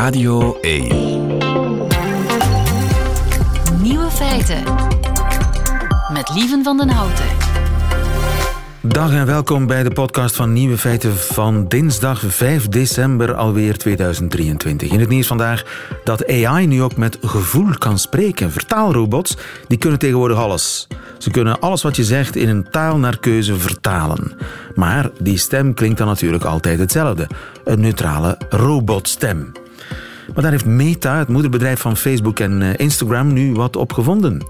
Radio 1. Nieuwe feiten. Met Lieven van den Houten. Dag en welkom bij de podcast van Nieuwe Feiten van dinsdag 5 december alweer 2023. In het nieuws vandaag dat AI nu ook met gevoel kan spreken. Vertaalrobots die kunnen tegenwoordig alles. Ze kunnen alles wat je zegt in een taal naar keuze vertalen. Maar die stem klinkt dan natuurlijk altijd hetzelfde. Een neutrale robotstem. Maar daar heeft Meta, het moederbedrijf van Facebook en eh, Instagram, nu wat op gevonden.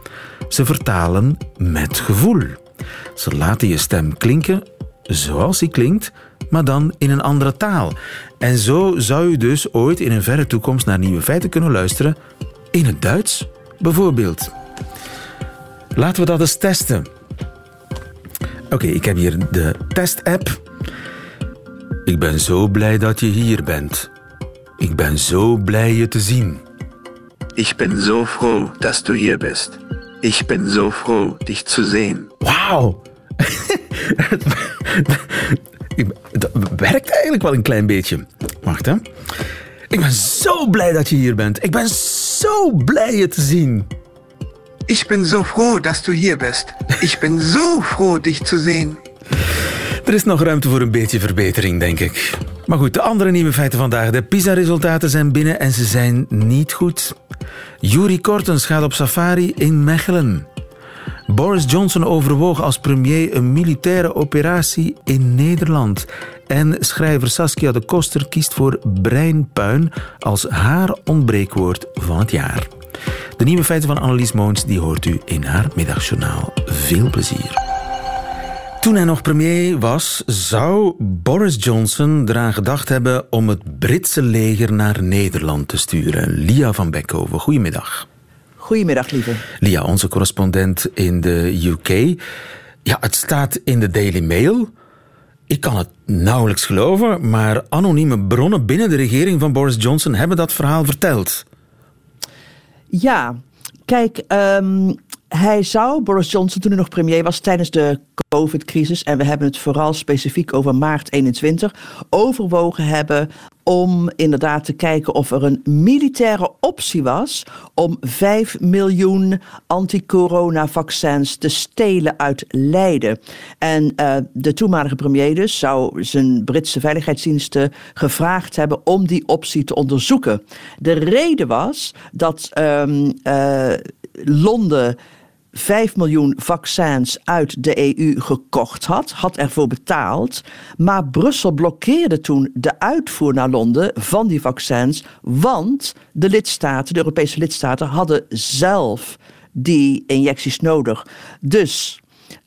Ze vertalen met gevoel. Ze laten je stem klinken zoals die klinkt, maar dan in een andere taal. En zo zou je dus ooit in een verre toekomst naar nieuwe feiten kunnen luisteren in het Duits, bijvoorbeeld. Laten we dat eens testen. Oké, ik heb hier de test-app. Ik ben zo blij dat je hier bent. Ik ben zo blij je te zien. Ich bin so froh, dass du hier bist. Ich bin so froh, dich zu sehen. Wauw! dat werkt eigenlijk wel een klein beetje. Wacht hè. Ik ben zo blij dat je hier bent. Ik ben zo blij je te zien. Ich bin so froh, dass du hier bist. Ich bin so froh, dich zu sehen. Er is nog ruimte voor een beetje verbetering, denk ik. Maar goed, de andere nieuwe feiten vandaag. De PISA-resultaten zijn binnen en ze zijn niet goed. Yuri Kortens gaat op safari in Mechelen. Boris Johnson overwoog als premier een militaire operatie in Nederland. En schrijver Saskia de Koster kiest voor breinpuin als haar ontbreekwoord van het jaar. De nieuwe feiten van Annelies Moons die hoort u in haar middagjournaal. Veel plezier. Toen hij nog premier was, zou Boris Johnson eraan gedacht hebben om het Britse leger naar Nederland te sturen. Lia van Beckhoven, goedemiddag. Goedemiddag, lieve. Lia, onze correspondent in de UK. Ja, het staat in de Daily Mail. Ik kan het nauwelijks geloven, maar anonieme bronnen binnen de regering van Boris Johnson hebben dat verhaal verteld. Ja, kijk, um, hij zou, Boris Johnson, toen hij nog premier was, tijdens de COVID-crisis, en we hebben het vooral specifiek over maart 21, overwogen hebben om inderdaad te kijken of er een militaire optie was om 5 miljoen anti-corona-vaccins te stelen uit Leiden. En uh, de toenmalige premier dus zou zijn Britse veiligheidsdiensten gevraagd hebben om die optie te onderzoeken. De reden was dat um, uh, Londen 5 miljoen vaccins uit de EU gekocht had, had ervoor betaald. Maar Brussel blokkeerde toen de uitvoer naar Londen van die vaccins, want de lidstaten, de Europese lidstaten, hadden zelf die injecties nodig. Dus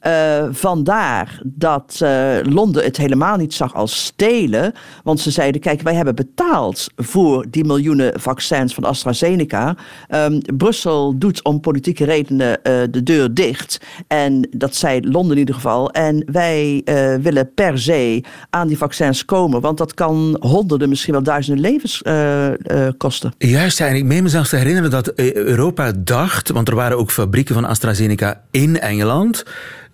uh, vandaar dat uh, Londen het helemaal niet zag als stelen. Want ze zeiden: kijk, wij hebben betaald voor die miljoenen vaccins van AstraZeneca. Um, Brussel doet om politieke redenen uh, de deur dicht. En dat zei Londen in ieder geval. En wij willen per se aan die vaccins komen. Want dat kan honderden, misschien wel duizenden levens kosten. Juist, en ik meen me zelfs te herinneren dat Europa dacht. Want er waren ook fabrieken van AstraZeneca in Engeland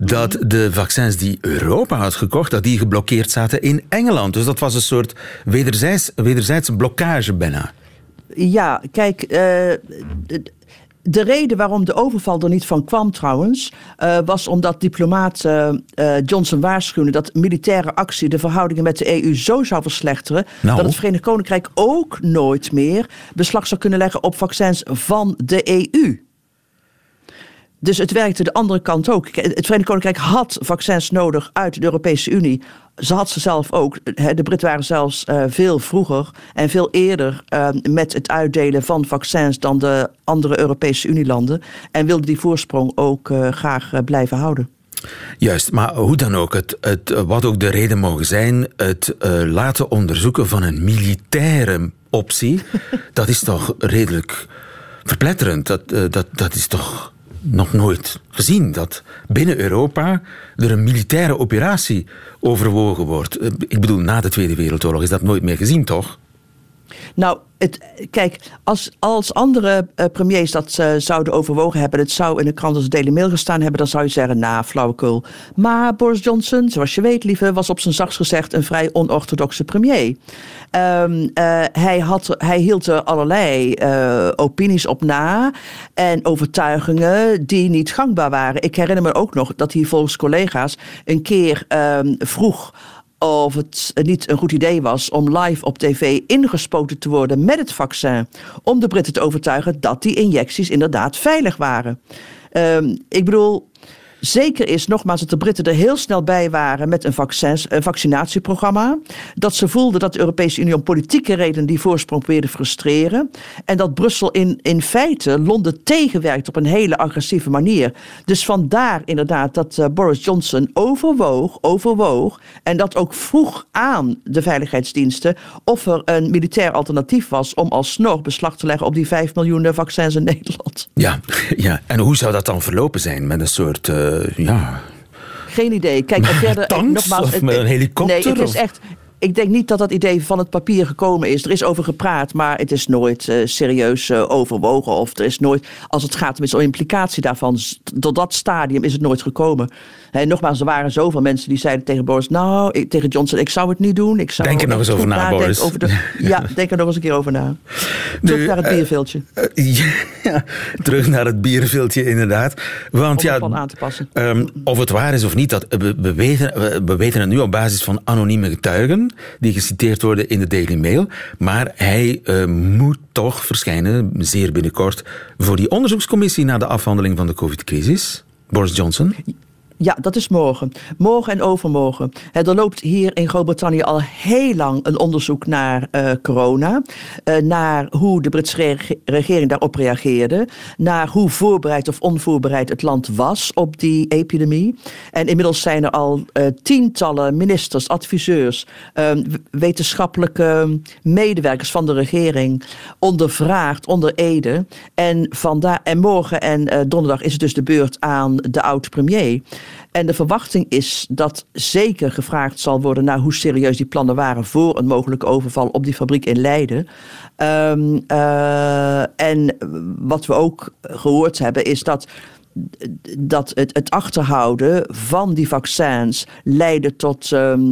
dat de vaccins die Europa had gekocht, dat die geblokkeerd zaten in Engeland. Dus dat was een soort wederzijds, wederzijdse blokkage bijna. Ja, kijk, uh, de reden waarom de overval er niet van kwam trouwens, uh, was omdat diplomaat uh, Johnson waarschuwde dat militaire actie de verhoudingen met de EU zo zou verslechteren nou. dat het Verenigd Koninkrijk ook nooit meer beslag zou kunnen leggen op vaccins van de EU. Dus het werkte de andere kant ook. Het Verenigd Koninkrijk had vaccins nodig uit de Europese Unie. Ze had ze zelf ook. De Britten waren zelfs uh, veel vroeger en veel eerder uh, met het uitdelen van vaccins dan de andere Europese Unielanden. En wilden die voorsprong ook uh, graag blijven houden. Juist, maar hoe dan ook, het, het, wat ook de reden mogen zijn, het laten onderzoeken van een militaire optie, dat is toch redelijk verpletterend. Dat, dat, dat is toch nog nooit gezien dat binnen Europa er een militaire operatie overwogen wordt. Ik bedoel, na de Tweede Wereldoorlog is dat nooit meer gezien, toch? Nou, het, kijk, als, als andere uh, premiers dat uh, zouden overwogen hebben, het zou in de krant als Daily Mail gestaan hebben, dan zou je zeggen, nou, flauwekul. Maar Boris Johnson, zoals je weet, lieve, was op zijn zachts gezegd een vrij onorthodoxe premier. Um, uh, hij, had, hij hield er allerlei opinies op na en overtuigingen die niet gangbaar waren. Ik herinner me ook nog dat hij volgens collega's een keer um, vroeg of het niet een goed idee was om live op tv ingespoten te worden met het vaccin. Om de Britten te overtuigen dat die injecties inderdaad veilig waren. Um, ik bedoel, Zeker is nogmaals dat de Britten er heel snel bij waren met een, vaccinatieprogramma. Dat ze voelden dat de Europese Unie om politieke redenen die voorsprong probeerde frustreren. En dat Brussel in, in feite Londen tegenwerkt op een hele agressieve manier. Dus vandaar inderdaad dat uh, Boris Johnson overwoog, overwoog. En dat ook vroeg aan de veiligheidsdiensten of er een militair alternatief was om alsnog beslag te leggen op die 5 miljoen vaccins in Nederland. Ja, ja, en hoe zou dat dan verlopen zijn met een soort. Uh ja. Geen idee. Kijk, verder, Tanks, nogmaals, of met een helikopter? Nee, het is echt ik denk niet dat dat idee van het papier gekomen is. Er is over gepraat, maar het is nooit uh, serieus uh, overwogen. Of er is nooit, als het gaat om implicatie daarvan, tot dat stadium is het nooit gekomen. He, nogmaals, er waren zoveel mensen die zeiden tegen Boris, nou, ik, tegen Johnson, ik zou het niet doen. Ik zou denk er nog eens over na, Boris. Over de, ja, denk er nog eens een keer over na. Terug nu, naar het uh, bierveeltje. ja, terug naar het bierveeltje, inderdaad. Want om ja, aan te passen. Um, of het waar is of niet, dat, we, we, weten, we, we weten het nu op basis van anonieme getuigen die geciteerd worden in de Daily Mail. Maar hij uh, moet toch verschijnen, zeer binnenkort, voor die onderzoekscommissie naar de afhandeling van de COVID-crisis. Boris Johnson. Ja, dat is morgen. Morgen en overmorgen. Er loopt hier in Groot-Brittannië al heel lang een onderzoek naar uh, corona. Uh, naar hoe de Britse regering daarop reageerde. Naar hoe voorbereid of onvoorbereid het land was op die epidemie. En inmiddels zijn er al uh, tientallen ministers, adviseurs, wetenschappelijke medewerkers van de regering ondervraagd, onder ede. En, vandaar, en morgen en donderdag is het dus de beurt aan de oud-premier. En de verwachting is dat zeker gevraagd zal worden naar hoe serieus die plannen waren voor een mogelijke overval op die fabriek in Leiden. Um, uh, en wat we ook gehoord hebben is dat dat het, het, achterhouden van die vaccins leidde tot um,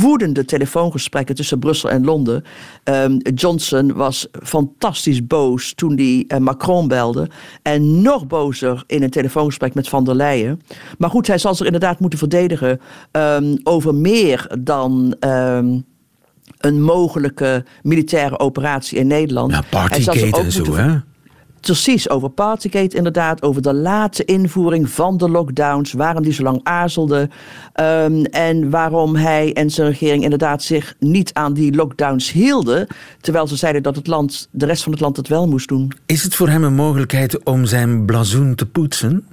woedende telefoongesprekken tussen Brussel en Londen. Um, Johnson was fantastisch boos toen hij uh, Macron belde. En nog bozer in een telefoongesprek met Van der Leyen. Maar goed, hij zal zich inderdaad moeten verdedigen um, over meer dan een mogelijke militaire operatie in Nederland. Ja, partygate en zo, hè? Precies, over Partygate inderdaad, over de late invoering van de lockdowns, waarom die zo lang aarzelde um, en waarom hij en zijn regering inderdaad zich niet aan die lockdowns hielden, terwijl ze zeiden dat het land, de rest van het land het wel moest doen. Is het voor hem een mogelijkheid om zijn blazoen te poetsen?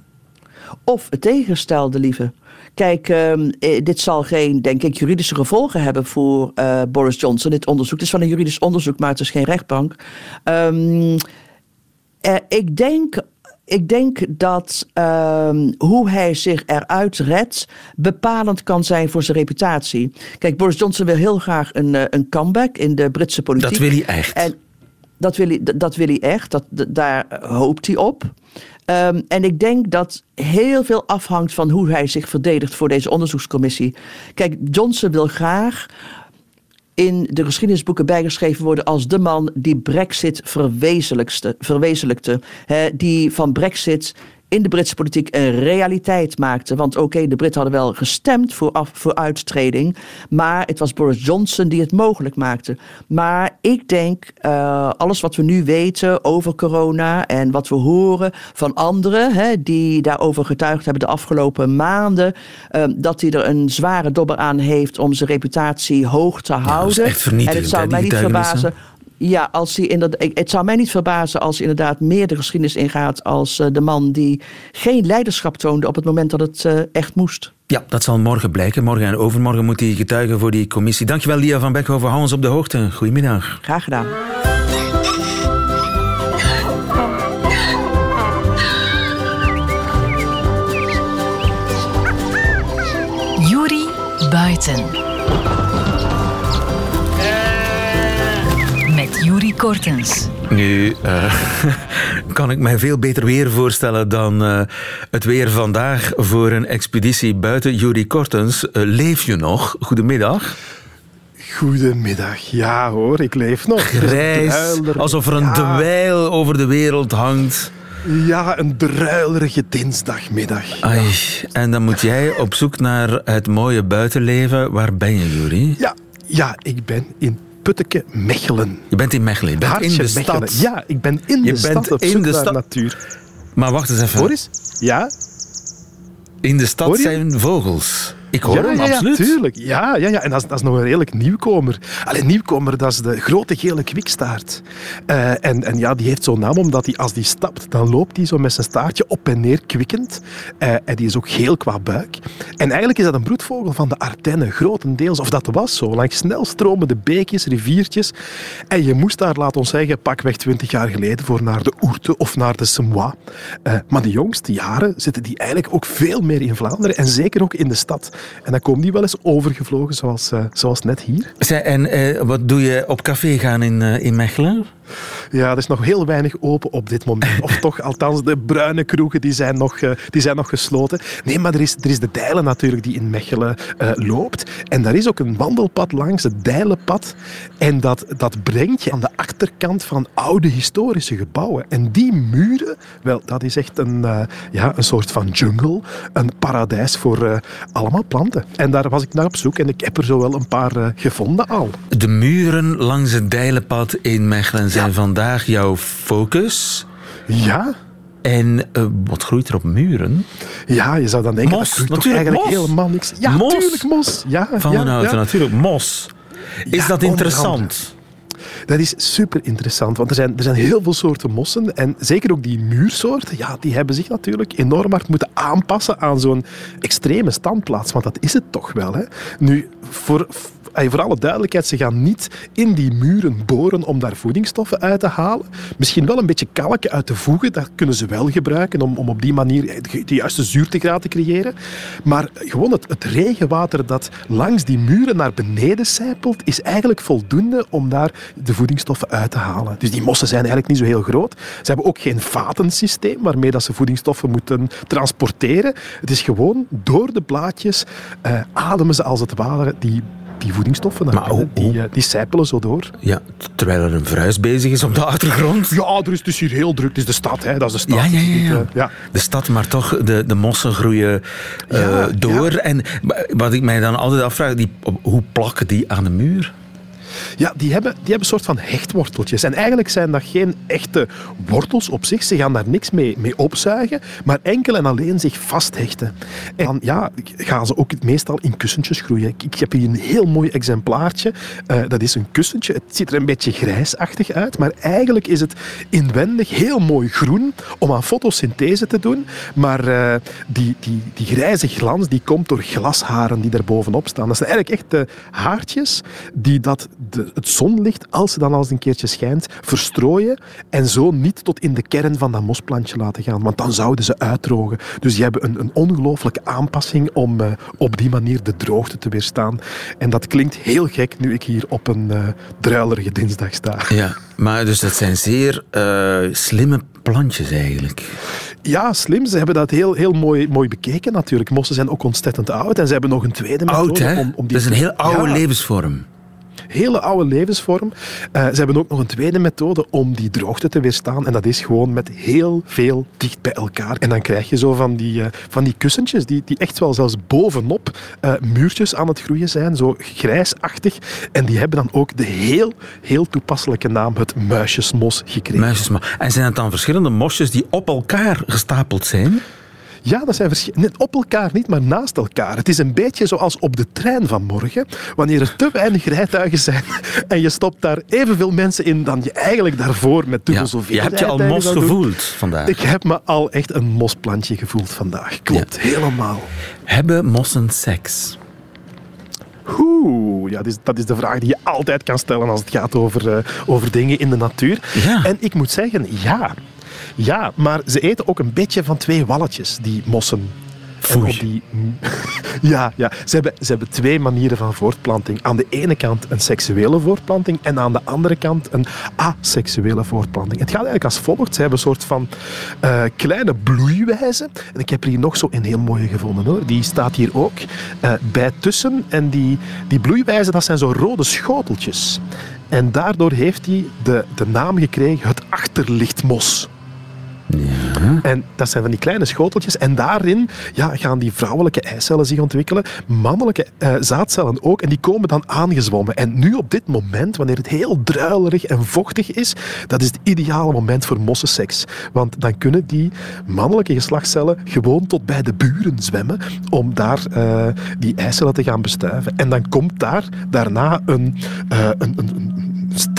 Of het tegengestelde, lieve. Kijk, um, dit zal geen, denk ik, juridische gevolgen hebben voor uh, Boris Johnson. Dit onderzoek het is van een juridisch onderzoek, maar het is geen rechtbank. Um, uh, ik denk ik denk dat uh, hoe hij zich eruit redt bepalend kan zijn voor zijn reputatie. Kijk, Boris Johnson wil heel graag een, uh, een comeback in de Britse politiek. Dat wil hij echt. En dat wil hij, dat wil hij echt. Dat, daar hoopt hij op. Um, en ik denk dat heel veel afhangt van hoe hij zich verdedigt voor deze onderzoekscommissie. Kijk, Johnson wil graag in de geschiedenisboeken bijgeschreven worden als de man die Brexit verwezenlijkte. verwezenlijkte hè, die van Brexit in de Britse politiek een realiteit maakte. Want oké, de Britten hadden wel gestemd voor, af, voor uittreding. Maar het was Boris Johnson die het mogelijk maakte. Maar ik denk, uh, alles wat we nu weten over corona en wat we horen van anderen hè, die daarover getuigd hebben de afgelopen maanden, uh, dat hij er een zware dobber aan heeft om zijn reputatie hoog te houden. Ja, en het zou mij niet verbazen ja, als hij inderdaad, het zou mij niet verbazen als hij inderdaad meer de geschiedenis ingaat als uh, de man die geen leiderschap toonde op het moment dat het uh, echt moest. Ja, dat zal morgen blijken. Morgen en overmorgen moet hij getuigen voor die commissie. Dankjewel, Lia van Beckhoven. Hou ons op de hoogte. Goedemiddag. Graag gedaan. Juri Buiten. Kortens. Nu uh, kan ik mij veel beter weer voorstellen dan uh, het weer vandaag voor een expeditie buiten Yuri Kortens. Uh, leef je nog? Goedemiddag. Goedemiddag. Ja hoor, ik leef nog. Grijs, alsof er een ja. dweil over de wereld hangt. Ja, een druilerige dinsdagmiddag. Ai, en dan moet jij op zoek naar het mooie buitenleven. Waar ben je, Juri? Ja, ja, ik ben in Putteke Mechelen. Je bent in Mechelen, je bent Hartje in de Mechelen. stad. Ja, ik ben in je de bent stad in de stad. natuur. Maar wacht eens even. Boris? Ja? In de stad zijn vogels. Ik hoor ja, hem, ja, ja, absoluut. tuurlijk. Ja, ja, ja. En dat is, dat is nog een redelijk nieuwkomer. Alleen nieuwkomer, dat is de grote gele kwikstaart. Eh, en, en ja, die heeft zo'n naam omdat hij als die stapt, dan loopt hij zo met zijn staartje op en neer kwikkend. Eh, en die is ook geel qua buik. En eigenlijk is dat een broedvogel van de Ardennen, grotendeels. Of dat was zo, langs snelstromende beekjes, riviertjes. En je moest daar, laat ons zeggen, pakweg twintig jaar geleden voor naar de Ourte of naar de Semois. Eh, maar de jongste jaren zitten die eigenlijk ook veel meer in Vlaanderen en zeker ook in de stad. En dan komen die wel eens overgevlogen, zoals, uh, zoals net hier. Zij, en uh, wat doe je op café gaan in, uh, in Mechelen? Ja, er is nog heel weinig open op dit moment. Of toch, althans, de bruine kroegen die zijn nog, uh, die zijn nog gesloten. Nee, maar er is, er is de Dijlen natuurlijk die in Mechelen uh, loopt. En daar is ook een wandelpad langs, het Dijlenpad. En dat, dat brengt je aan de achterkant van oude historische gebouwen. En die muren, wel, dat is echt een, uh, ja, een soort van jungle. Een paradijs voor allemaal planten. En daar was ik naar op zoek en ik heb er zo wel een paar gevonden al. De muren langs het Dijlenpad in Mechelen zijn ja. vandaag jouw focus. Ja. En uh, wat groeit er op muren? Ja, je zou dan denken, mos, dat natuurlijk eigenlijk mos. helemaal niks. Ja, mos. natuurlijk mos. Ja, Van ja, ja. natuurlijk. Mos. Is dat interessant? Dat is super interessant, want er zijn, er zijn heel veel soorten mossen. En zeker ook die muursoorten, ja, die hebben zich natuurlijk enorm hard moeten aanpassen aan zo'n extreme standplaats. Want dat is het toch wel. Hè? Nu, voor, voor alle duidelijkheid, ze gaan niet in die muren boren om daar voedingsstoffen uit te halen. Misschien wel een beetje kalken uit de voegen, dat kunnen ze wel gebruiken om, om op die manier de juiste zuurtegraad te creëren. Maar gewoon het, het regenwater dat langs die muren naar beneden sijpelt, is eigenlijk voldoende om daar de voedingsstoffen uit te halen. Dus die mossen zijn eigenlijk niet zo heel groot. Ze hebben ook geen vatensysteem waarmee dat ze voedingsstoffen moeten transporteren. Het is gewoon door de blaadjes uh, ademen ze als het ware die die voedingsstoffen naar maar binnen, die, uh, die sijpelen zo door. Ja, terwijl er een verhuis bezig is op de achtergrond. Ja, er is dus hier heel druk. Het is de stad, hè. dat is de stad. Ja, ja, ja. ja. Ja. De stad, maar toch, de, de mossen groeien uh, ja, door. En wat ik mij dan altijd afvraag, die, hoe plakken die aan de muur? Ja, die hebben, die hebben een soort van hechtworteltjes. En eigenlijk zijn dat geen echte wortels op zich. Ze gaan daar niks mee, mee opzuigen, maar enkel en alleen zich vasthechten. En dan ja, gaan ze ook meestal in kussentjes groeien. Ik, ik heb hier een heel mooi exemplaartje. Uh, dat is een kussentje. Het ziet er een beetje grijsachtig uit, maar eigenlijk is het inwendig heel mooi groen om aan fotosynthese te doen. Maar uh, die, die, die grijze glans die komt door glasharen die er bovenop staan. Dat zijn eigenlijk echt haartjes die dat de, het zonlicht, als ze dan al eens een keertje schijnt, verstrooien en zo niet tot in de kern van dat mosplantje laten gaan. Want dan zouden ze uitdrogen. Dus die hebben een, een ongelooflijke aanpassing om uh, op die manier de droogte te weerstaan. En dat klinkt heel gek nu ik hier op een uh, druilerige dinsdag sta. Ja, maar dus dat zijn zeer uh, slimme plantjes eigenlijk. Ja, slim. Ze hebben dat heel, heel mooi, mooi bekeken natuurlijk. Mossen zijn ook ontzettend oud en ze hebben nog een tweede methode. Oud, hè? Om, om die... Dat is een heel oude ja. levensvorm hele oude levensvorm. Uh, ze hebben ook nog een tweede methode om die droogte te weerstaan. En dat is gewoon met heel veel dicht bij elkaar. En dan krijg je zo van die, uh, van die kussentjes die, die echt wel zelfs bovenop uh, muurtjes aan het groeien zijn. Zo grijsachtig. En die hebben dan ook de heel, heel toepasselijke naam het muisjesmos gekregen. Muisjesmos. En zijn het dan verschillende mosjes die op elkaar gestapeld zijn? Ja, dat zijn verschillende. Op elkaar niet, maar naast elkaar. Het is een beetje zoals op de trein van morgen. Wanneer er te weinig rijtuigen zijn en je stopt daar evenveel mensen in dan je eigenlijk daarvoor met dubbel ja, zoveel Je hebt je al mos gevoeld vandaag. Ik heb me al echt een mosplantje gevoeld vandaag. Klopt, ja. helemaal. Hebben mossen seks? Oeh, ja, dat is, dat is de vraag die je altijd kan stellen als het gaat over, uh, over dingen in de natuur. Ja. En ik moet zeggen, ja. Ja, maar ze eten ook een beetje van twee walletjes, die mossen. Die, ja, ja. Ze, hebben, ze hebben twee manieren van voortplanting. Aan de ene kant een seksuele voortplanting en aan de andere kant een aseksuele voortplanting. Het gaat eigenlijk als volgt. Ze hebben een soort van uh, kleine bloeiwijzen. En ik heb er hier nog zo een heel mooie gevonden. Hoor. Die staat hier ook uh, bij tussen. En die, die bloeiwijzen, dat zijn zo rode schoteltjes. En daardoor heeft hij de, de naam gekregen het achterlichtmos. En dat zijn van die kleine schoteltjes. En daarin ja, gaan die vrouwelijke eicellen zich ontwikkelen. Mannelijke uh, zaadcellen ook. En die komen dan aangezwommen. En nu op dit moment, wanneer het heel druilerig en vochtig is, dat is het ideale moment voor mossenseks. Want dan kunnen die mannelijke geslachtscellen gewoon tot bij de buren zwemmen om daar uh, die eicellen te gaan bestuiven. En dan komt daar daarna een, uh, een, een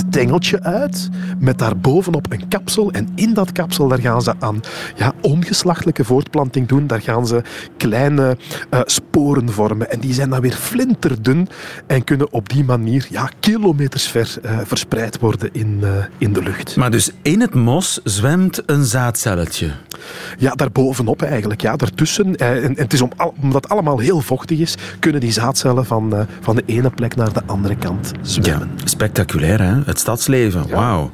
stengeltje uit met daarbovenop een kapsel. En in dat kapsel daar gaan ze aan ja, ongeslachtelijke voortplanting doen. Daar gaan ze kleine uh, sporen vormen. En die zijn dan weer flinterdun en kunnen op die manier ja, kilometers ver uh, verspreid worden in, uh, in de lucht. Maar dus in het mos zwemt een zaadcelletje? Ja, daarbovenop eigenlijk. Ja, daartussen. En, en het is om, omdat het allemaal heel vochtig is, kunnen die zaadcellen van, van de ene plek naar de andere kant zwemmen. Ja, spectaculair, hè? Het stadsleven, ja. wauw.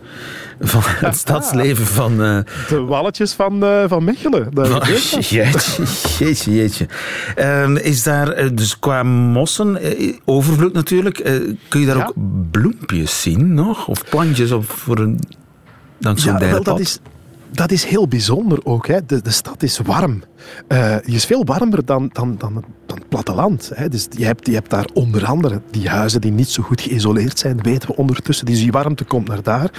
Van het stadsleven van... Uh... De walletjes van, uh, van Mechelen. jeetje, jeetje, jeetje. Uh, is daar uh, dus qua mossen, overvloed natuurlijk, kun je daar ja. ook bloempjes zien nog? Of plantjes of voor een... Dankzij ja, wel, dat is, dat is heel bijzonder ook. Hè. De, de stad is warm. Uh, die is veel warmer dan, dan, dan, dan het platteland. Hè. Dus je, hebt, je hebt daar onder andere die huizen die niet zo goed geïsoleerd zijn, weten we ondertussen. Dus die warmte komt naar daar,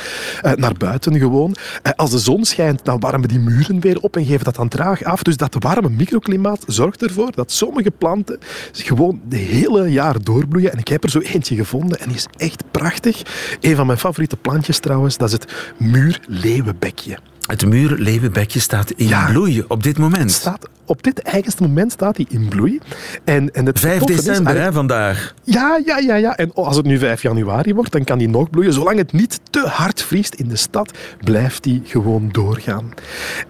uh, naar buiten gewoon. Uh, als de zon schijnt, dan warmen die muren weer op en geven dat dan traag af. Dus dat warme microklimaat zorgt ervoor dat sommige planten gewoon de hele jaar doorbloeien. En ik heb er zo eentje gevonden en die is echt prachtig. Een van mijn favoriete plantjes trouwens, dat is het muurleeuwenbekje. Het muurleeuwenbekje staat in ja, bloei op dit moment. Staat, op dit eigenste moment staat hij in bloei. En, en het 5 december, hè, vandaag. Ja, ja, ja, ja. En als het nu 5 januari wordt, dan kan hij nog bloeien. Zolang het niet te hard vriest in de stad, blijft hij gewoon doorgaan.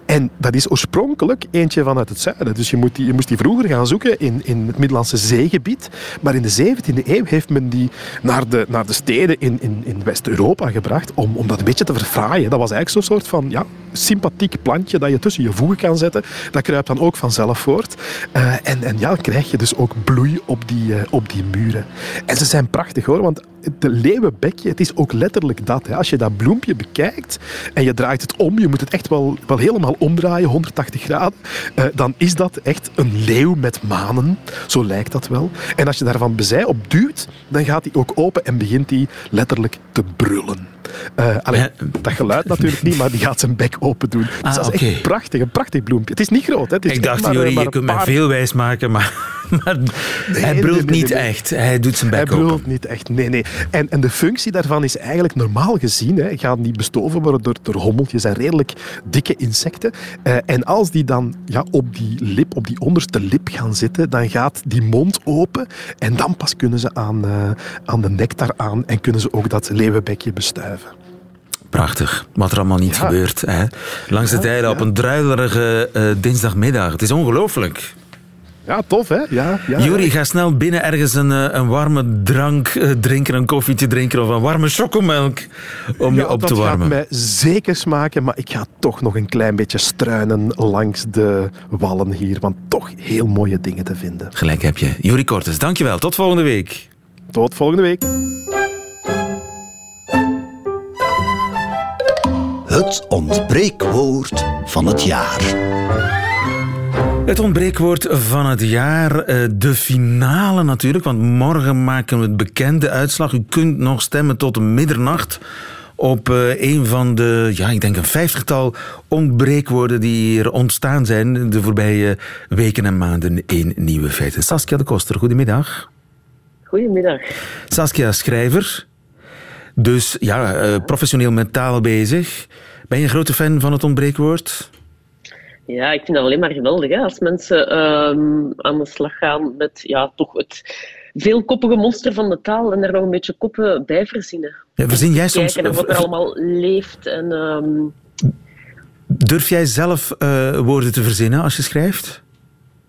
En dat is oorspronkelijk eentje vanuit het zuiden. Dus je, moet die, je moest die vroeger gaan zoeken in, in het Middellandse zeegebied. Maar in de 17e eeuw heeft men die naar de, naar de steden in, in, in West-Europa gebracht om, om dat een beetje te verfraaien. Dat was eigenlijk zo'n soort van ja, sympathiek plantje dat je tussen je voegen kan zetten. Dat kruipt dan ook vanzelf voort. Uh, en, en ja, dan krijg je dus ook bloei op die, uh, op die muren. En ze zijn prachtig hoor, want de leeuwenbekje, het is ook letterlijk dat. Hè. Als je dat bloempje bekijkt en je draait het om, je moet het echt wel, wel helemaal omdraaien, 180 graden, uh, dan is dat echt een leeuw met manen. Zo lijkt dat wel. En als je daarvan bezij op duwt, dan gaat hij ook open en begint hij letterlijk te brullen. Uh, allee, dat geluid natuurlijk niet, maar die gaat zijn bek open doen. Dus ah, dat is okay. echt prachtig, een prachtig bloempje. Het is niet groot. Hè. Het is Ik dacht, Jori, maar je kunt mij veel wijs maken, maar, maar nee, hij brult nee, nee, niet echt. Hij doet zijn bek hij open. Hij brult niet echt, nee, nee. En, en de functie daarvan is eigenlijk normaal gezien, hè, gaan die bestoven worden door, door hommeltjes en redelijk dikke insecten. Uh, en als die dan ja, op die lip, op die onderste lip gaan zitten, dan gaat die mond open en dan pas kunnen ze aan, uh, aan de nectar aan en kunnen ze ook dat leeuwenbekje bestuiven. Prachtig, wat er allemaal niet ja. gebeurt. Hè? Langs de tijden ja. op een druilerige uh, dinsdagmiddag. Het is ongelooflijk. Ja, tof hè? Ja, ja, Juri, ga snel binnen ergens een, een warme drank uh, drinken, een koffietje drinken of een warme chocomelk om ja, je op te warmen. Dat gaat mij zeker smaken, maar ik ga toch nog een klein beetje struinen langs de wallen hier, want toch heel mooie dingen te vinden. Gelijk heb je. Juri Kortes, dankjewel. Tot volgende week. Tot volgende week. Het ontbreekwoord van het jaar. Het ontbreekwoord van het jaar, de finale natuurlijk, want morgen maken we het bekende uitslag. U kunt nog stemmen tot middernacht op een van de, ja, ik denk een vijftigtal ontbreekwoorden die hier ontstaan zijn de voorbije weken en maanden in Nieuwe Feiten. Saskia de Koster, goedemiddag. Goedemiddag. Saskia, schrijver. Dus ja, uh, professioneel met taal bezig. Ben je een grote fan van het ontbreekwoord? Ja, ik vind dat alleen maar geweldig hè? als mensen um, aan de slag gaan met ja, toch het veelkoppige monster van de taal en daar nog een beetje koppen bij verzinnen. Ja, verzin jij soms... Kijken wat er allemaal leeft. En, um... Durf jij zelf uh, woorden te verzinnen als je schrijft?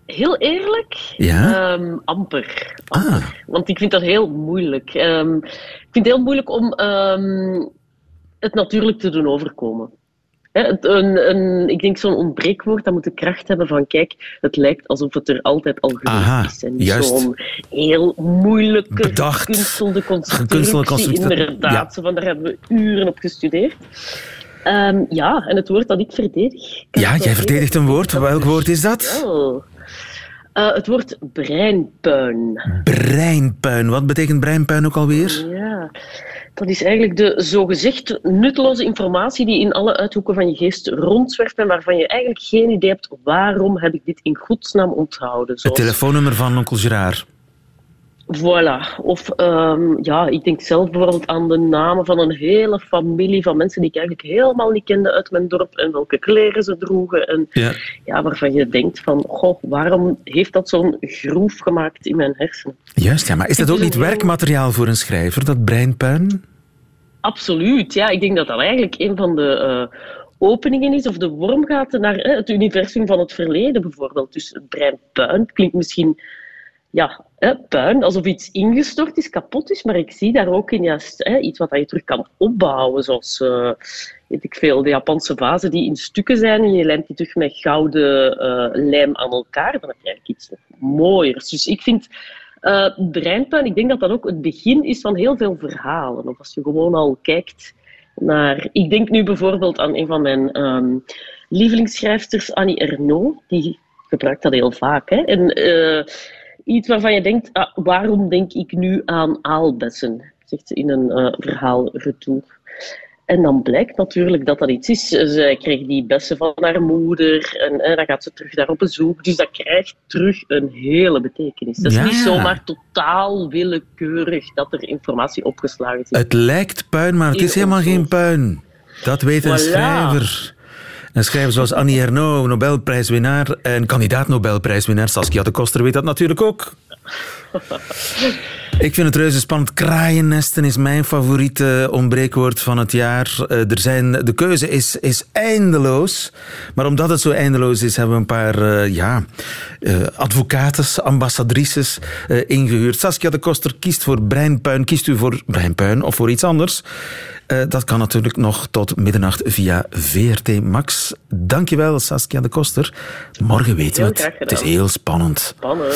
Heel eerlijk, Ja? ehm, amper. Ah, Want ik vind dat heel moeilijk. Ehm, ik vind het heel moeilijk om ehm, het natuurlijk te doen overkomen. Hè, een, een, ik denk zo'n ontbreekwoord, dat moet de kracht hebben van kijk, het lijkt alsof het er altijd al geweest Aha, is. En juist. zo'n heel moeilijke, Bedacht, gekunstelde constructie. gekunstelde constructie, Inderdaad, ja. van, daar hebben we uren op gestudeerd. Ehm, ja, en het woord dat ik verdedig... ja, jij verdedigt een woord. Welk woord is dat? Eh, het woord breinpuin. Breinpuin. Wat betekent breinpuin ook alweer? Ja, dat is eigenlijk de zogezegd nutteloze informatie die in alle uithoeken van je geest rondzwerft en waarvan je eigenlijk geen idee hebt waarom heb ik dit in godsnaam onthouden. Het telefoonnummer van onkel Gerard. Voilà. Of ja, ja, ik denk zelf bijvoorbeeld aan de namen van een hele familie van mensen die ik eigenlijk helemaal niet kende uit mijn dorp en welke kleren ze droegen. En Ja. ja, waarvan je denkt van, goh, waarom heeft dat zo'n groef gemaakt in mijn hersenen? Juist, ja. Maar is dat ook niet werkmateriaal voor een schrijver, dat breinpuin? Absoluut, ja. Ik denk dat dat eigenlijk een van de eh, openingen is, of de wormgaten naar het universum van het verleden bijvoorbeeld. Dus het brein puin klinkt misschien, ja, puin, alsof iets ingestort is, kapot is, maar ik zie daar ook in juist hè, iets wat je terug kan opbouwen, zoals, eh, weet ik veel, de Japanse vazen die in stukken zijn en je lijmt die terug met gouden eh, lijm aan elkaar, dan heb je eigenlijk iets mooiers. Dus ik vind eh breinpuin, ik denk dat dat ook het begin is van heel veel verhalen. Of als je gewoon al kijkt naar... Ik denk nu bijvoorbeeld aan een van mijn ehm lievelingsschrijfsters, Annie Ernaux. Die gebruikt dat heel vaak. Hè? En iets waarvan je denkt, ah, waarom denk ik nu aan aalbessen? Zegt ze in een eh verhaal retour. En dan blijkt natuurlijk dat dat iets is. Zij kreeg die bessen van haar moeder en, en dan gaat ze terug daar op bezoek. Dus dat krijgt terug een hele betekenis. Dat is Ja. niet zomaar totaal willekeurig dat er informatie opgeslagen zit. Het lijkt puin, maar het is helemaal geen puin. Dat weet een Voilà. schrijver. Een schrijver zoals Annie Ernaux, Nobelprijswinnaar en kandidaat Nobelprijswinnaar Saskia de Koster weet dat natuurlijk ook. Ik vind het reuze spannend. Kraaiennesten is mijn favoriete ontbreekwoord van het jaar. Eh, er zijn, de keuze is, is eindeloos. Maar omdat het zo eindeloos is, hebben we een paar eh, ja, eh, advocates, ambassadrices eh, ingehuurd. Saskia de Koster kiest voor breinpuin. Kiest u voor breinpuin of voor iets anders? Dat kan natuurlijk nog tot middernacht via VRT Max. Dankjewel, Saskia de Koster. Morgen weten we het. Het is heel spannend. Spannend.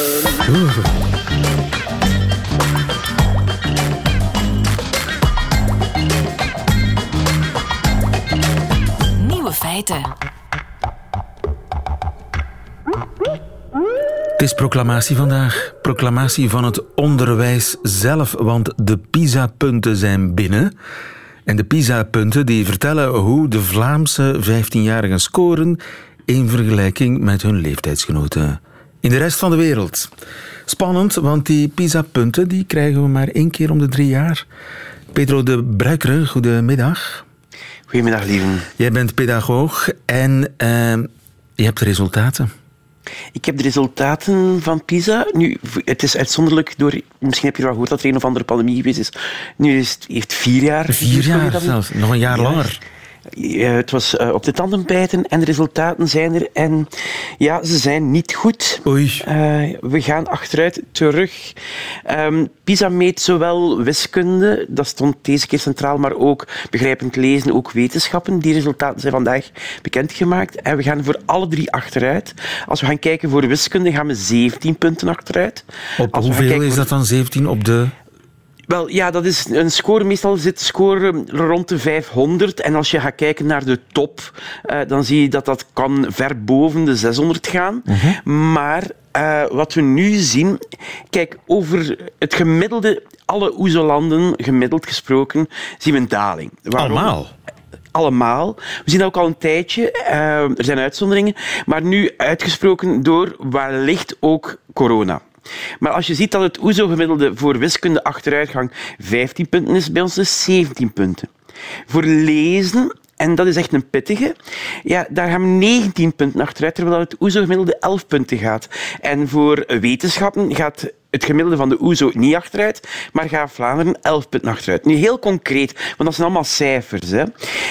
Het is proclamatie vandaag. Proclamatie van het onderwijs zelf, want de PISA-punten zijn binnen. En de PISA-punten die vertellen hoe de Vlaamse 15-jarigen scoren in vergelijking met hun leeftijdsgenoten in de rest van de wereld. Spannend, want die PISA-punten die krijgen we maar één keer om de drie jaar. Pedro de Bruikere, goedemiddag. Goedemiddag, lieven. Jij bent pedagoog en eh, je hebt de resultaten. Ik heb de resultaten van PISA. Nu, het is uitzonderlijk door... Misschien heb je wel gehoord dat er een of andere pandemie geweest is. Nu is het, heeft vier jaar... Vier jaar zelfs, nog een jaar Ja. langer. Ja, het was eh, op de tanden bijten en de resultaten zijn er. En ja, ze zijn niet goed. Oei. Eh, we gaan achteruit terug. Ehm, PISA meet zowel wiskunde, dat stond deze keer centraal, maar ook begrijpend lezen, ook wetenschappen. Die resultaten zijn vandaag bekendgemaakt. En we gaan voor alle drie achteruit. Als we gaan kijken voor wiskunde, gaan we 17 punten achteruit. Op Als hoeveel is dat dan? 17 op de... wel, ja, dat is een score. Meestal zit de score rond de 500. En als je gaat kijken naar de top, eh, dan zie je dat dat kan ver boven de 600 gaan. Maar eh, wat we nu zien... Kijk, over het gemiddelde... Alle OESO-landen, gemiddeld gesproken, zien we een daling. Waarom? Allemaal? allemaal. We zien dat ook al een tijdje. Eh, er zijn uitzonderingen. Maar nu uitgesproken door wellicht ook corona. Maar als je ziet dat het OESO-gemiddelde voor wiskunde achteruitgang 15 punten is, bij ons is 17 punten. Voor lezen, en dat is echt een pittige, ja, daar gaan we 19 punten achteruit, terwijl het OESO-gemiddelde 11 punten gaat. En voor wetenschappen gaat het gemiddelde van de OESO niet achteruit, maar gaat Vlaanderen 11 punten achteruit. Nu heel concreet, want dat zijn allemaal cijfers. Hè.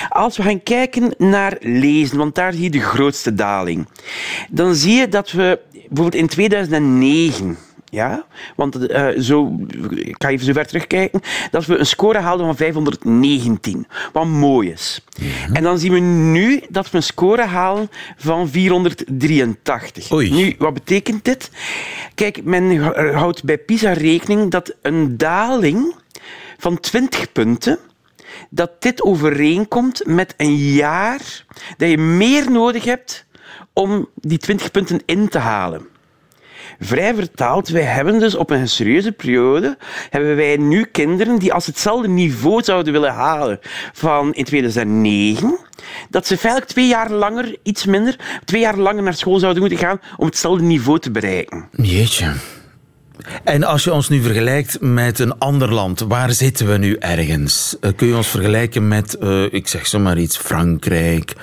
Als we gaan kijken naar lezen, want daar zie je de grootste daling, dan zie je dat we bijvoorbeeld in 2009 ja, want uh, zo, ik ga even zo ver terugkijken, dat we een score haalden van 519, wat mooi is. Ja. En dan zien we nu dat we een score halen van 483. Oei. Nu, wat betekent dit? Kijk, men houdt bij PISA rekening dat een daling van 20 punten dat dit overeenkomt met een jaar dat je meer nodig hebt om die 20 punten in te halen. Vrij vertaald, wij hebben dus op een serieuze periode, hebben wij nu kinderen die als hetzelfde niveau zouden willen halen van in 2009, dat ze feitelijk twee jaar langer, iets minder, twee jaar langer naar school zouden moeten gaan om hetzelfde niveau te bereiken. Jeetje. En als je ons nu vergelijkt met een ander land, waar zitten we nu ergens? Uh, kun je ons vergelijken met, uh, ik zeg zomaar iets, Frankrijk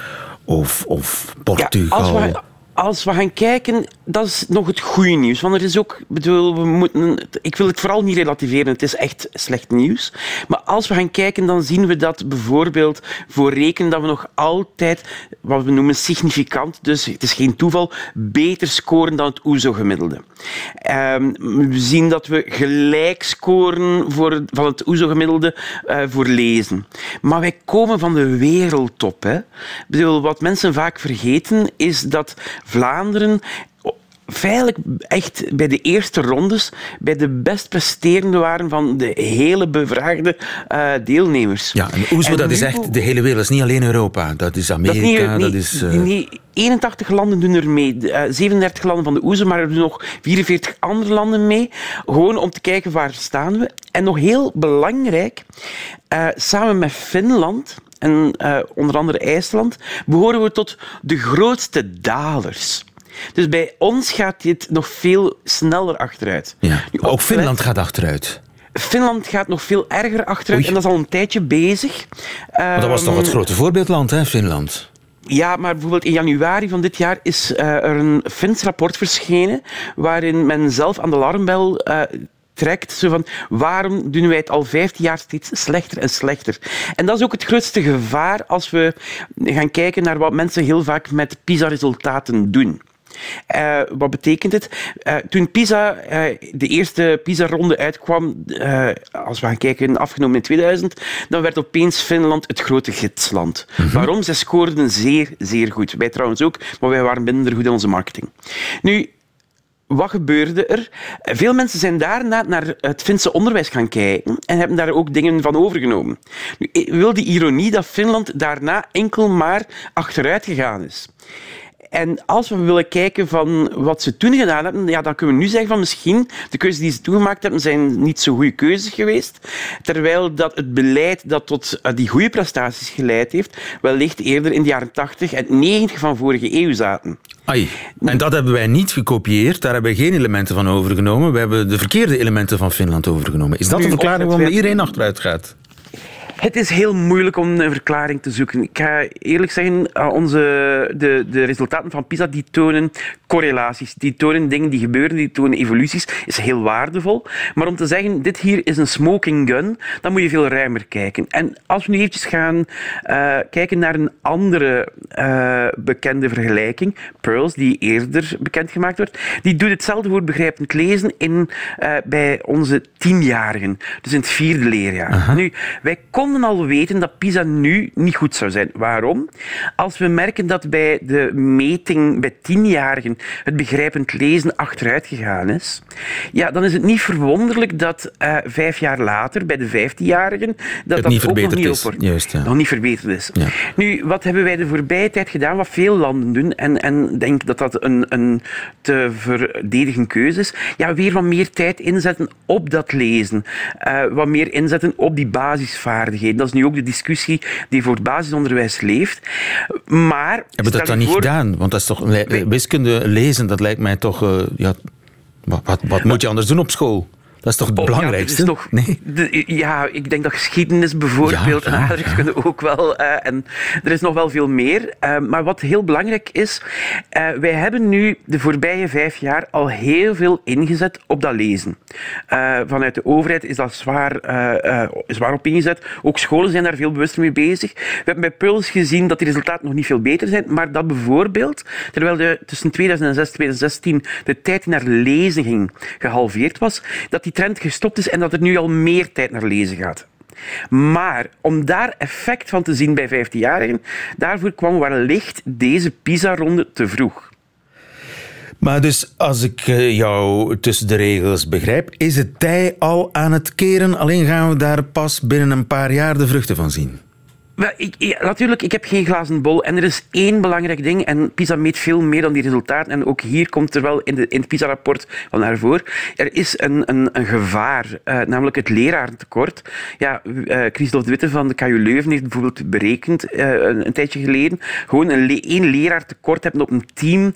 of, of Portugal? Ja, als we gaan kijken, dat is nog het goede nieuws. Want er is ook, bedoel, we moeten, ik wil het vooral niet relativeren, het is echt slecht nieuws. Maar als we gaan kijken, dan zien we dat bijvoorbeeld voor rekenen dat we nog altijd, wat we noemen significant, dus het is geen toeval, beter scoren dan het OESO-gemiddelde. Um, we zien dat we gelijk scoren voor, van het OESO-gemiddelde uh, voor lezen. Maar wij komen van de wereldtop. Hè. Bedoel, wat mensen vaak vergeten, is dat Vlaanderen feitelijk echt bij de eerste rondes bij de best presterende waren van de hele bevraagde uh, deelnemers. Ja, en OESO, dat is echt de hele wereld, dat is niet alleen Europa. Dat is Amerika, dat, is... Uh... Nee, 81 landen doen er mee. Uh, 37 landen van de OESO, maar er doen nog 44 andere landen mee. Gewoon om te kijken waar staan we. En nog heel belangrijk, samen met Finland en onder andere IJsland, behoren we tot de grootste dalers. Dus bij ons gaat dit nog veel sneller achteruit. Ja. Nu, ook Finland gaat achteruit. Finland gaat nog veel erger achteruit en dat is al een tijdje bezig. Maar dat was toch het ehm, grote voorbeeldland, hè, Finland? Ja, maar bijvoorbeeld in januari van dit jaar is uh, er een Fins rapport verschenen waarin men zelf aan de alarmbel uh, trekt. Zo van, waarom doen wij het al 15 jaar steeds slechter en slechter? En dat is ook het grootste gevaar als we gaan kijken naar wat mensen heel vaak met PISA-resultaten doen. Uh, wat betekent het? Uh, toen PISA, uh, de eerste PISA-ronde uitkwam, als we gaan kijken, afgenomen in 2000, dan werd opeens Finland het grote gidsland. Mm Waarom? Ze scoorden zeer, zeer goed. Wij trouwens ook, maar wij waren minder goed in onze marketing. Nu, wat gebeurde er? Veel mensen zijn daarna naar het Finse onderwijs gaan kijken en hebben daar ook dingen van overgenomen. Nu, wil die ironie dat Finland daarna enkel maar achteruit gegaan is. En als we willen kijken van wat ze toen gedaan hebben, ja, dan kunnen we nu zeggen van misschien de keuzes die ze toen gemaakt hebben zijn niet zo goede keuzes geweest. Terwijl dat het beleid dat tot uh, die goede prestaties geleid heeft, wellicht eerder in de jaren 80 en 90 van vorige eeuw zaten. Ai. En dat hebben wij niet gekopieerd, daar hebben we geen elementen van overgenomen. We hebben de verkeerde elementen van Finland overgenomen. Is dat de verklaring waarom iedereen achteruit gaat? Het is heel moeilijk om een verklaring te zoeken. Ik ga eerlijk zeggen, eh, onze, de, de resultaten van PISA die tonen correlaties, die tonen dingen die gebeuren, die tonen evoluties, is heel waardevol. Maar om te zeggen, dit hier is een smoking gun, dan moet je veel ruimer kijken. En als we nu eventjes gaan uh, kijken naar een andere uh, bekende vergelijking, Pearls, die eerder bekendgemaakt wordt, die doet hetzelfde voor begrijpend lezen in, bij onze tienjarigen, dus in het vierde leerjaar. Nu, wij konden konden al weten dat PISA nu niet goed zou zijn. Waarom? Als we merken dat bij de meting bij tienjarigen het begrijpend lezen achteruit gegaan is, ja, dan is het niet verwonderlijk dat uh, vijf jaar later, bij de vijftienjarigen, dat het dat ook nog niet, is. Juist, ja. nog niet verbeterd is. Ja. Nu, wat hebben wij de voorbije tijd gedaan, wat veel landen doen, en, en denk dat dat een, een te verdedigen keuze is, ja, weer wat meer tijd inzetten op dat lezen. Uh, wat meer inzetten op die basisvaardigheden dat is nu ook de discussie die voor het basisonderwijs leeft. Maar... Hebben dat dan niet gedaan? Want dat is toch wiskunde lezen, dat lijkt mij toch... Uh, ja, wat, wat, wat moet je anders doen op school? Dat is toch het Oh, belangrijkste? Ja, dat is toch, Nee. de- ja, ik denk dat geschiedenis bijvoorbeeld Ja, en ja, aardrijkskunde ook wel. eh, en er is nog wel veel meer. Eh, maar wat heel belangrijk is, eh, wij hebben nu de voorbije vijf jaar al heel veel ingezet op dat lezen. Vanuit de overheid is dat zwaar, zwaar op ingezet. Ook scholen zijn daar veel bewuster mee bezig. We hebben bij Puls gezien dat die resultaten nog niet veel beter zijn, maar dat bijvoorbeeld, terwijl de, tussen 2006 en 2016 de tijd naar lezen ging gehalveerd was, dat die trend gestopt is en dat er nu al meer tijd naar lezen gaat. Maar om daar effect van te zien bij 15-jarigen, daarvoor kwam wellicht deze PISA-ronde te vroeg. Maar dus, als ik eh, jou tussen de regels begrijp, is het tij al aan het keren, alleen gaan we daar pas binnen een paar jaar de vruchten van zien. Ik, natuurlijk, ik heb geen glazen bol. En er is één belangrijk ding. En PISA meet veel meer dan die resultaten. En ook hier komt er wel in, de, in het PISA-rapport wel naar voren. Er is een, een, een gevaar, eh, namelijk het leraartekort. Ja, eh Christophe de Witte van de KU Leuven heeft bijvoorbeeld berekend, eh, een, tijdje geleden, gewoon een le- één leraartekort hebben op een team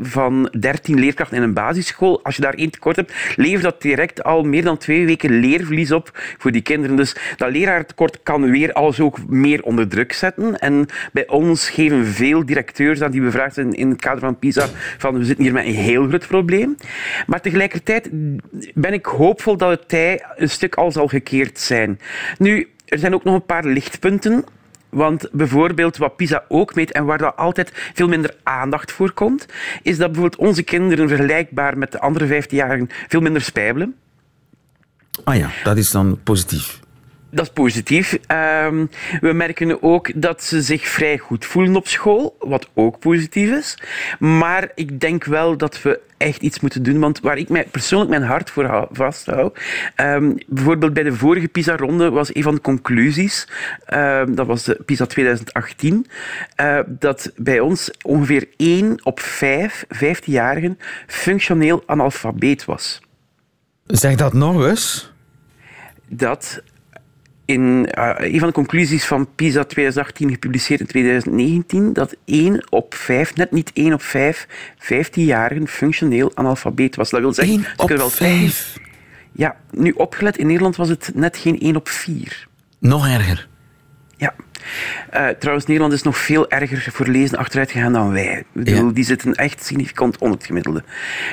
van 13 leerkrachten in een basisschool. Als je daar één tekort hebt, levert dat direct al meer dan twee weken leerverlies op voor die kinderen. Dus dat leraartekort kan weer alles ook meer onder druk zetten. En bij ons geven veel directeurs aan die bevraagd zijn in het kader van PISA van we zitten hier met een heel groot probleem. Maar tegelijkertijd ben ik hoopvol dat het tij een stuk al zal gekeerd zijn. Nu, er zijn ook nog een paar lichtpunten. Want bijvoorbeeld wat PISA ook meet en waar dat altijd veel minder aandacht voor komt, is dat bijvoorbeeld onze kinderen vergelijkbaar met de andere 15-jarigen veel minder spijbelen. Ah ja, dat is dan positief. Dat is positief. Ehm, we merken ook dat ze zich vrij goed voelen op school, wat ook positief is. Maar ik denk wel dat we echt iets moeten doen, want waar ik mij persoonlijk mijn hart voor hou- vasthoud, ehm, bijvoorbeeld bij de vorige PISA-ronde was een van de conclusies, ehm, dat was de PISA 2018, eh, dat bij ons ongeveer 1 op 5 15-jarigen functioneel analfabeet was. Zeg dat nog eens. dat in eh, een van de conclusies van PISA 2018, gepubliceerd in 2019, dat 1 op 5, net niet 1 op 5, 15-jarigen functioneel analfabeet was. Dat wil zeggen, 1 ze op wel 5. Ja, nu opgelet, in Nederland was het net geen 1 op 4. Nog erger. Ja. Eh, trouwens, Nederland is nog veel erger voor lezen achteruit gegaan dan wij. Ik bedoel, Ja. Die zitten echt significant onder het gemiddelde.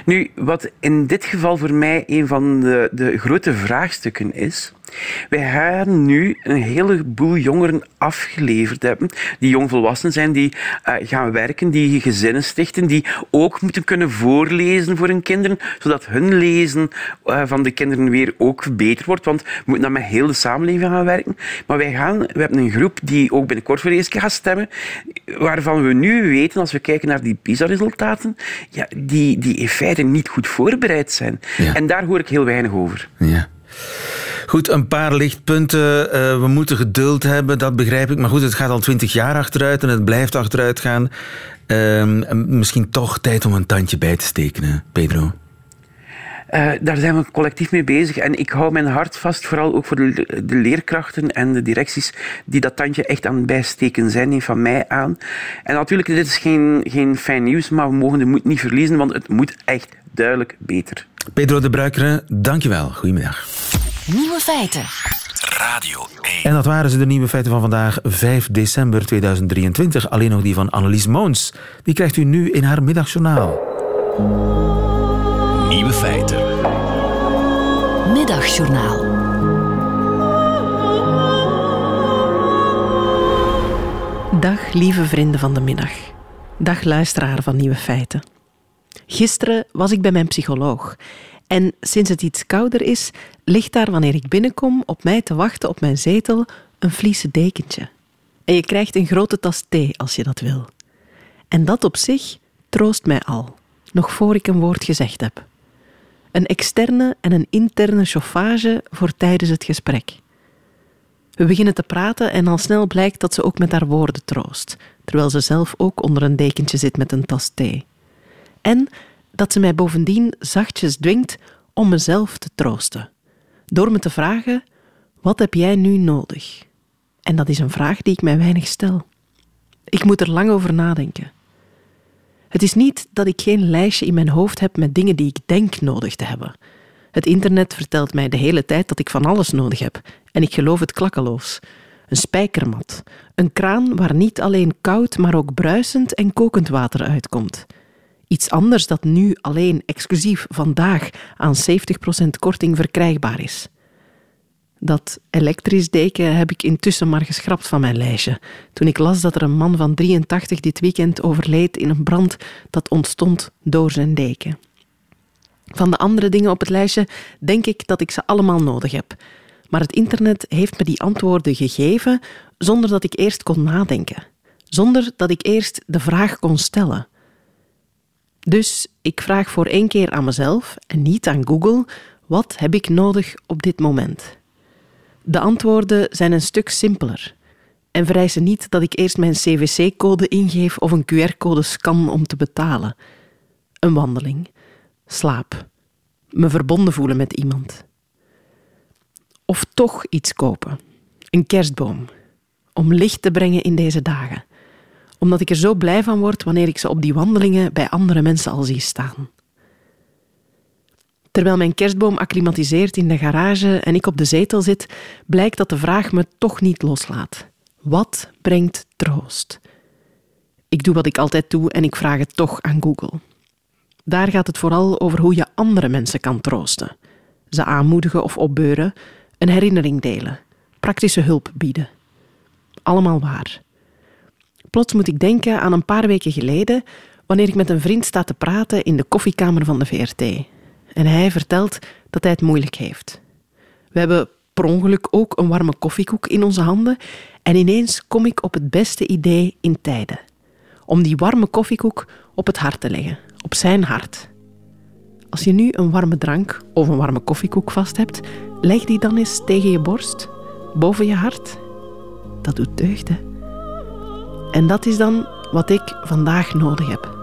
Nu, wat in dit geval voor mij een van de, de grote vraagstukken is. Wij gaan nu een heleboel jongeren afgeleverd hebben, die jongvolwassenen zijn, die eh, gaan werken, die gezinnen stichten, die ook moeten kunnen voorlezen voor hun kinderen, zodat hun lezen eh, van de kinderen weer ook beter wordt. Want we moeten dan met heel de samenleving gaan werken. Maar wij gaan, we hebben een groep die ook binnenkort voor de eerste keer gaat stemmen, waarvan we nu weten, als we kijken naar die PISA-resultaten, ja, die, die in feite niet goed voorbereid zijn. Ja. En daar hoor ik heel weinig over. Ja. Goed, een paar lichtpunten. Eh, we moeten geduld hebben, dat begrijp ik. Maar goed, het gaat al twintig jaar achteruit en het blijft achteruit gaan. Ehm, en misschien toch tijd om een tandje bij te steken, Pedro. Eh, daar zijn we collectief mee bezig. En ik hou mijn hart vast, vooral ook voor de, de leerkrachten en de directies die dat tandje echt aan het bijsteken zijn, neem van mij aan. En natuurlijk, dit is geen, geen fijn nieuws, maar we mogen de moed niet verliezen, want het moet echt duidelijk beter. Pedro de Bruikere, dankjewel. Goedemiddag. Nieuwe feiten. Radio 1. En dat waren ze, de nieuwe feiten van vandaag, 5 december 2023. Alleen nog die van Annelies Moons. Die krijgt u nu in haar middagjournaal. Nieuwe feiten. Middagjournaal. Dag lieve vrienden van de middag. Dag luisteraar van Nieuwe Feiten. Gisteren was ik bij mijn psycholoog. En sinds het iets kouder is, ligt daar wanneer ik binnenkom op mij te wachten op mijn zetel een vliesen dekentje. En je krijgt een grote tas thee als je dat wil. En dat op zich troost mij al, nog voor ik een woord gezegd heb. Een externe en een interne chauffage voor tijdens het gesprek. We beginnen te praten en al snel blijkt dat ze ook met haar woorden troost, terwijl ze zelf ook onder een dekentje zit met een tas thee. En dat ze mij bovendien zachtjes dwingt om mezelf te troosten, door me te vragen: wat heb jij nu nodig? En dat is een vraag die ik mij weinig stel. Ik moet er lang over nadenken. Het is niet dat ik geen lijstje in mijn hoofd heb met dingen die ik denk nodig te hebben. Het internet vertelt mij de hele tijd dat ik van alles nodig heb. En ik geloof het klakkeloos. Een spijkermat. Een kraan waar niet alleen koud, maar ook bruisend en kokend water uitkomt. Iets anders dat nu alleen exclusief vandaag aan 70% korting verkrijgbaar is. Dat elektrisch deken heb ik intussen maar geschrapt van mijn lijstje. Toen ik las dat er een man van 83 dit weekend overleed in een brand dat ontstond door zijn deken. Van de andere dingen op het lijstje denk ik dat ik ze allemaal nodig heb. Maar het internet heeft me die antwoorden gegeven zonder dat ik eerst kon nadenken. Zonder dat ik eerst de vraag kon stellen. Dus ik vraag voor één keer aan mezelf en niet aan Google: wat heb ik nodig op dit moment? De antwoorden zijn een stuk simpeler en vereisen niet dat ik eerst mijn CVC-code ingeef of een QR-code scan om te betalen. Een wandeling, slaap, me verbonden voelen met iemand. Of toch iets kopen, een kerstboom, om licht te brengen in deze dagen, omdat ik er zo blij van word wanneer ik ze op die wandelingen bij andere mensen al zie staan. Terwijl mijn kerstboom acclimatiseert in de garage en ik op de zetel zit, blijkt dat de vraag me toch niet loslaat. Wat brengt troost? Ik doe wat ik altijd doe en ik vraag het toch aan Google. Daar gaat het vooral over hoe je andere mensen kan troosten. Ze aanmoedigen of opbeuren, een herinnering delen, praktische hulp bieden. Allemaal waar. Plots moet ik denken aan een paar weken geleden, wanneer ik met een vriend sta te praten in de koffiekamer van de VRT. En hij vertelt dat hij het moeilijk heeft. We hebben per ongeluk ook een warme koffiekoek in onze handen en ineens kom ik op het beste idee in tijden. Om die warme koffiekoek op het hart te leggen, op zijn hart. Als je nu een warme drank of een warme koffiekoek vast hebt, leg die dan eens tegen je borst, boven je hart. Dat doet deugd, hè? En dat is dan wat ik vandaag nodig heb.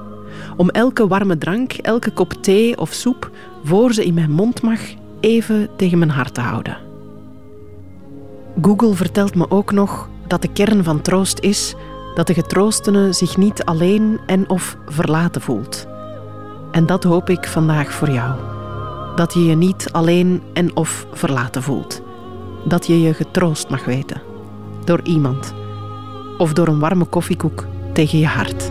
Om elke warme drank, elke kop thee of soep, voor ze in mijn mond mag, even tegen mijn hart te houden. Google vertelt me ook nog dat de kern van troost is dat de getroostene zich niet alleen en of verlaten voelt. En dat hoop ik vandaag voor jou. Dat je je niet alleen en of verlaten voelt. Dat je je getroost mag weten. Door iemand. Of door een warme koffiekoek tegen je hart.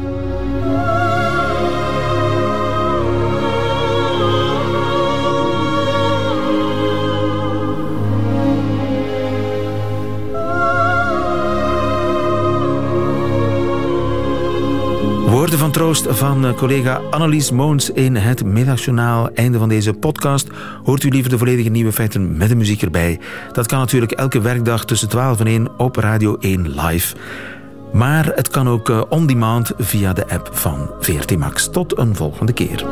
Woorden van troost van eh, collega Annelies Moons in het Middagjournaal. Einde van deze podcast. Hoort u liever de volledige nieuwe feiten met de muziek erbij? Dat kan natuurlijk elke werkdag tussen 12 en 1 op Radio 1 live. Maar het kan ook eh, on demand via de app van VRT Max. Tot een volgende keer.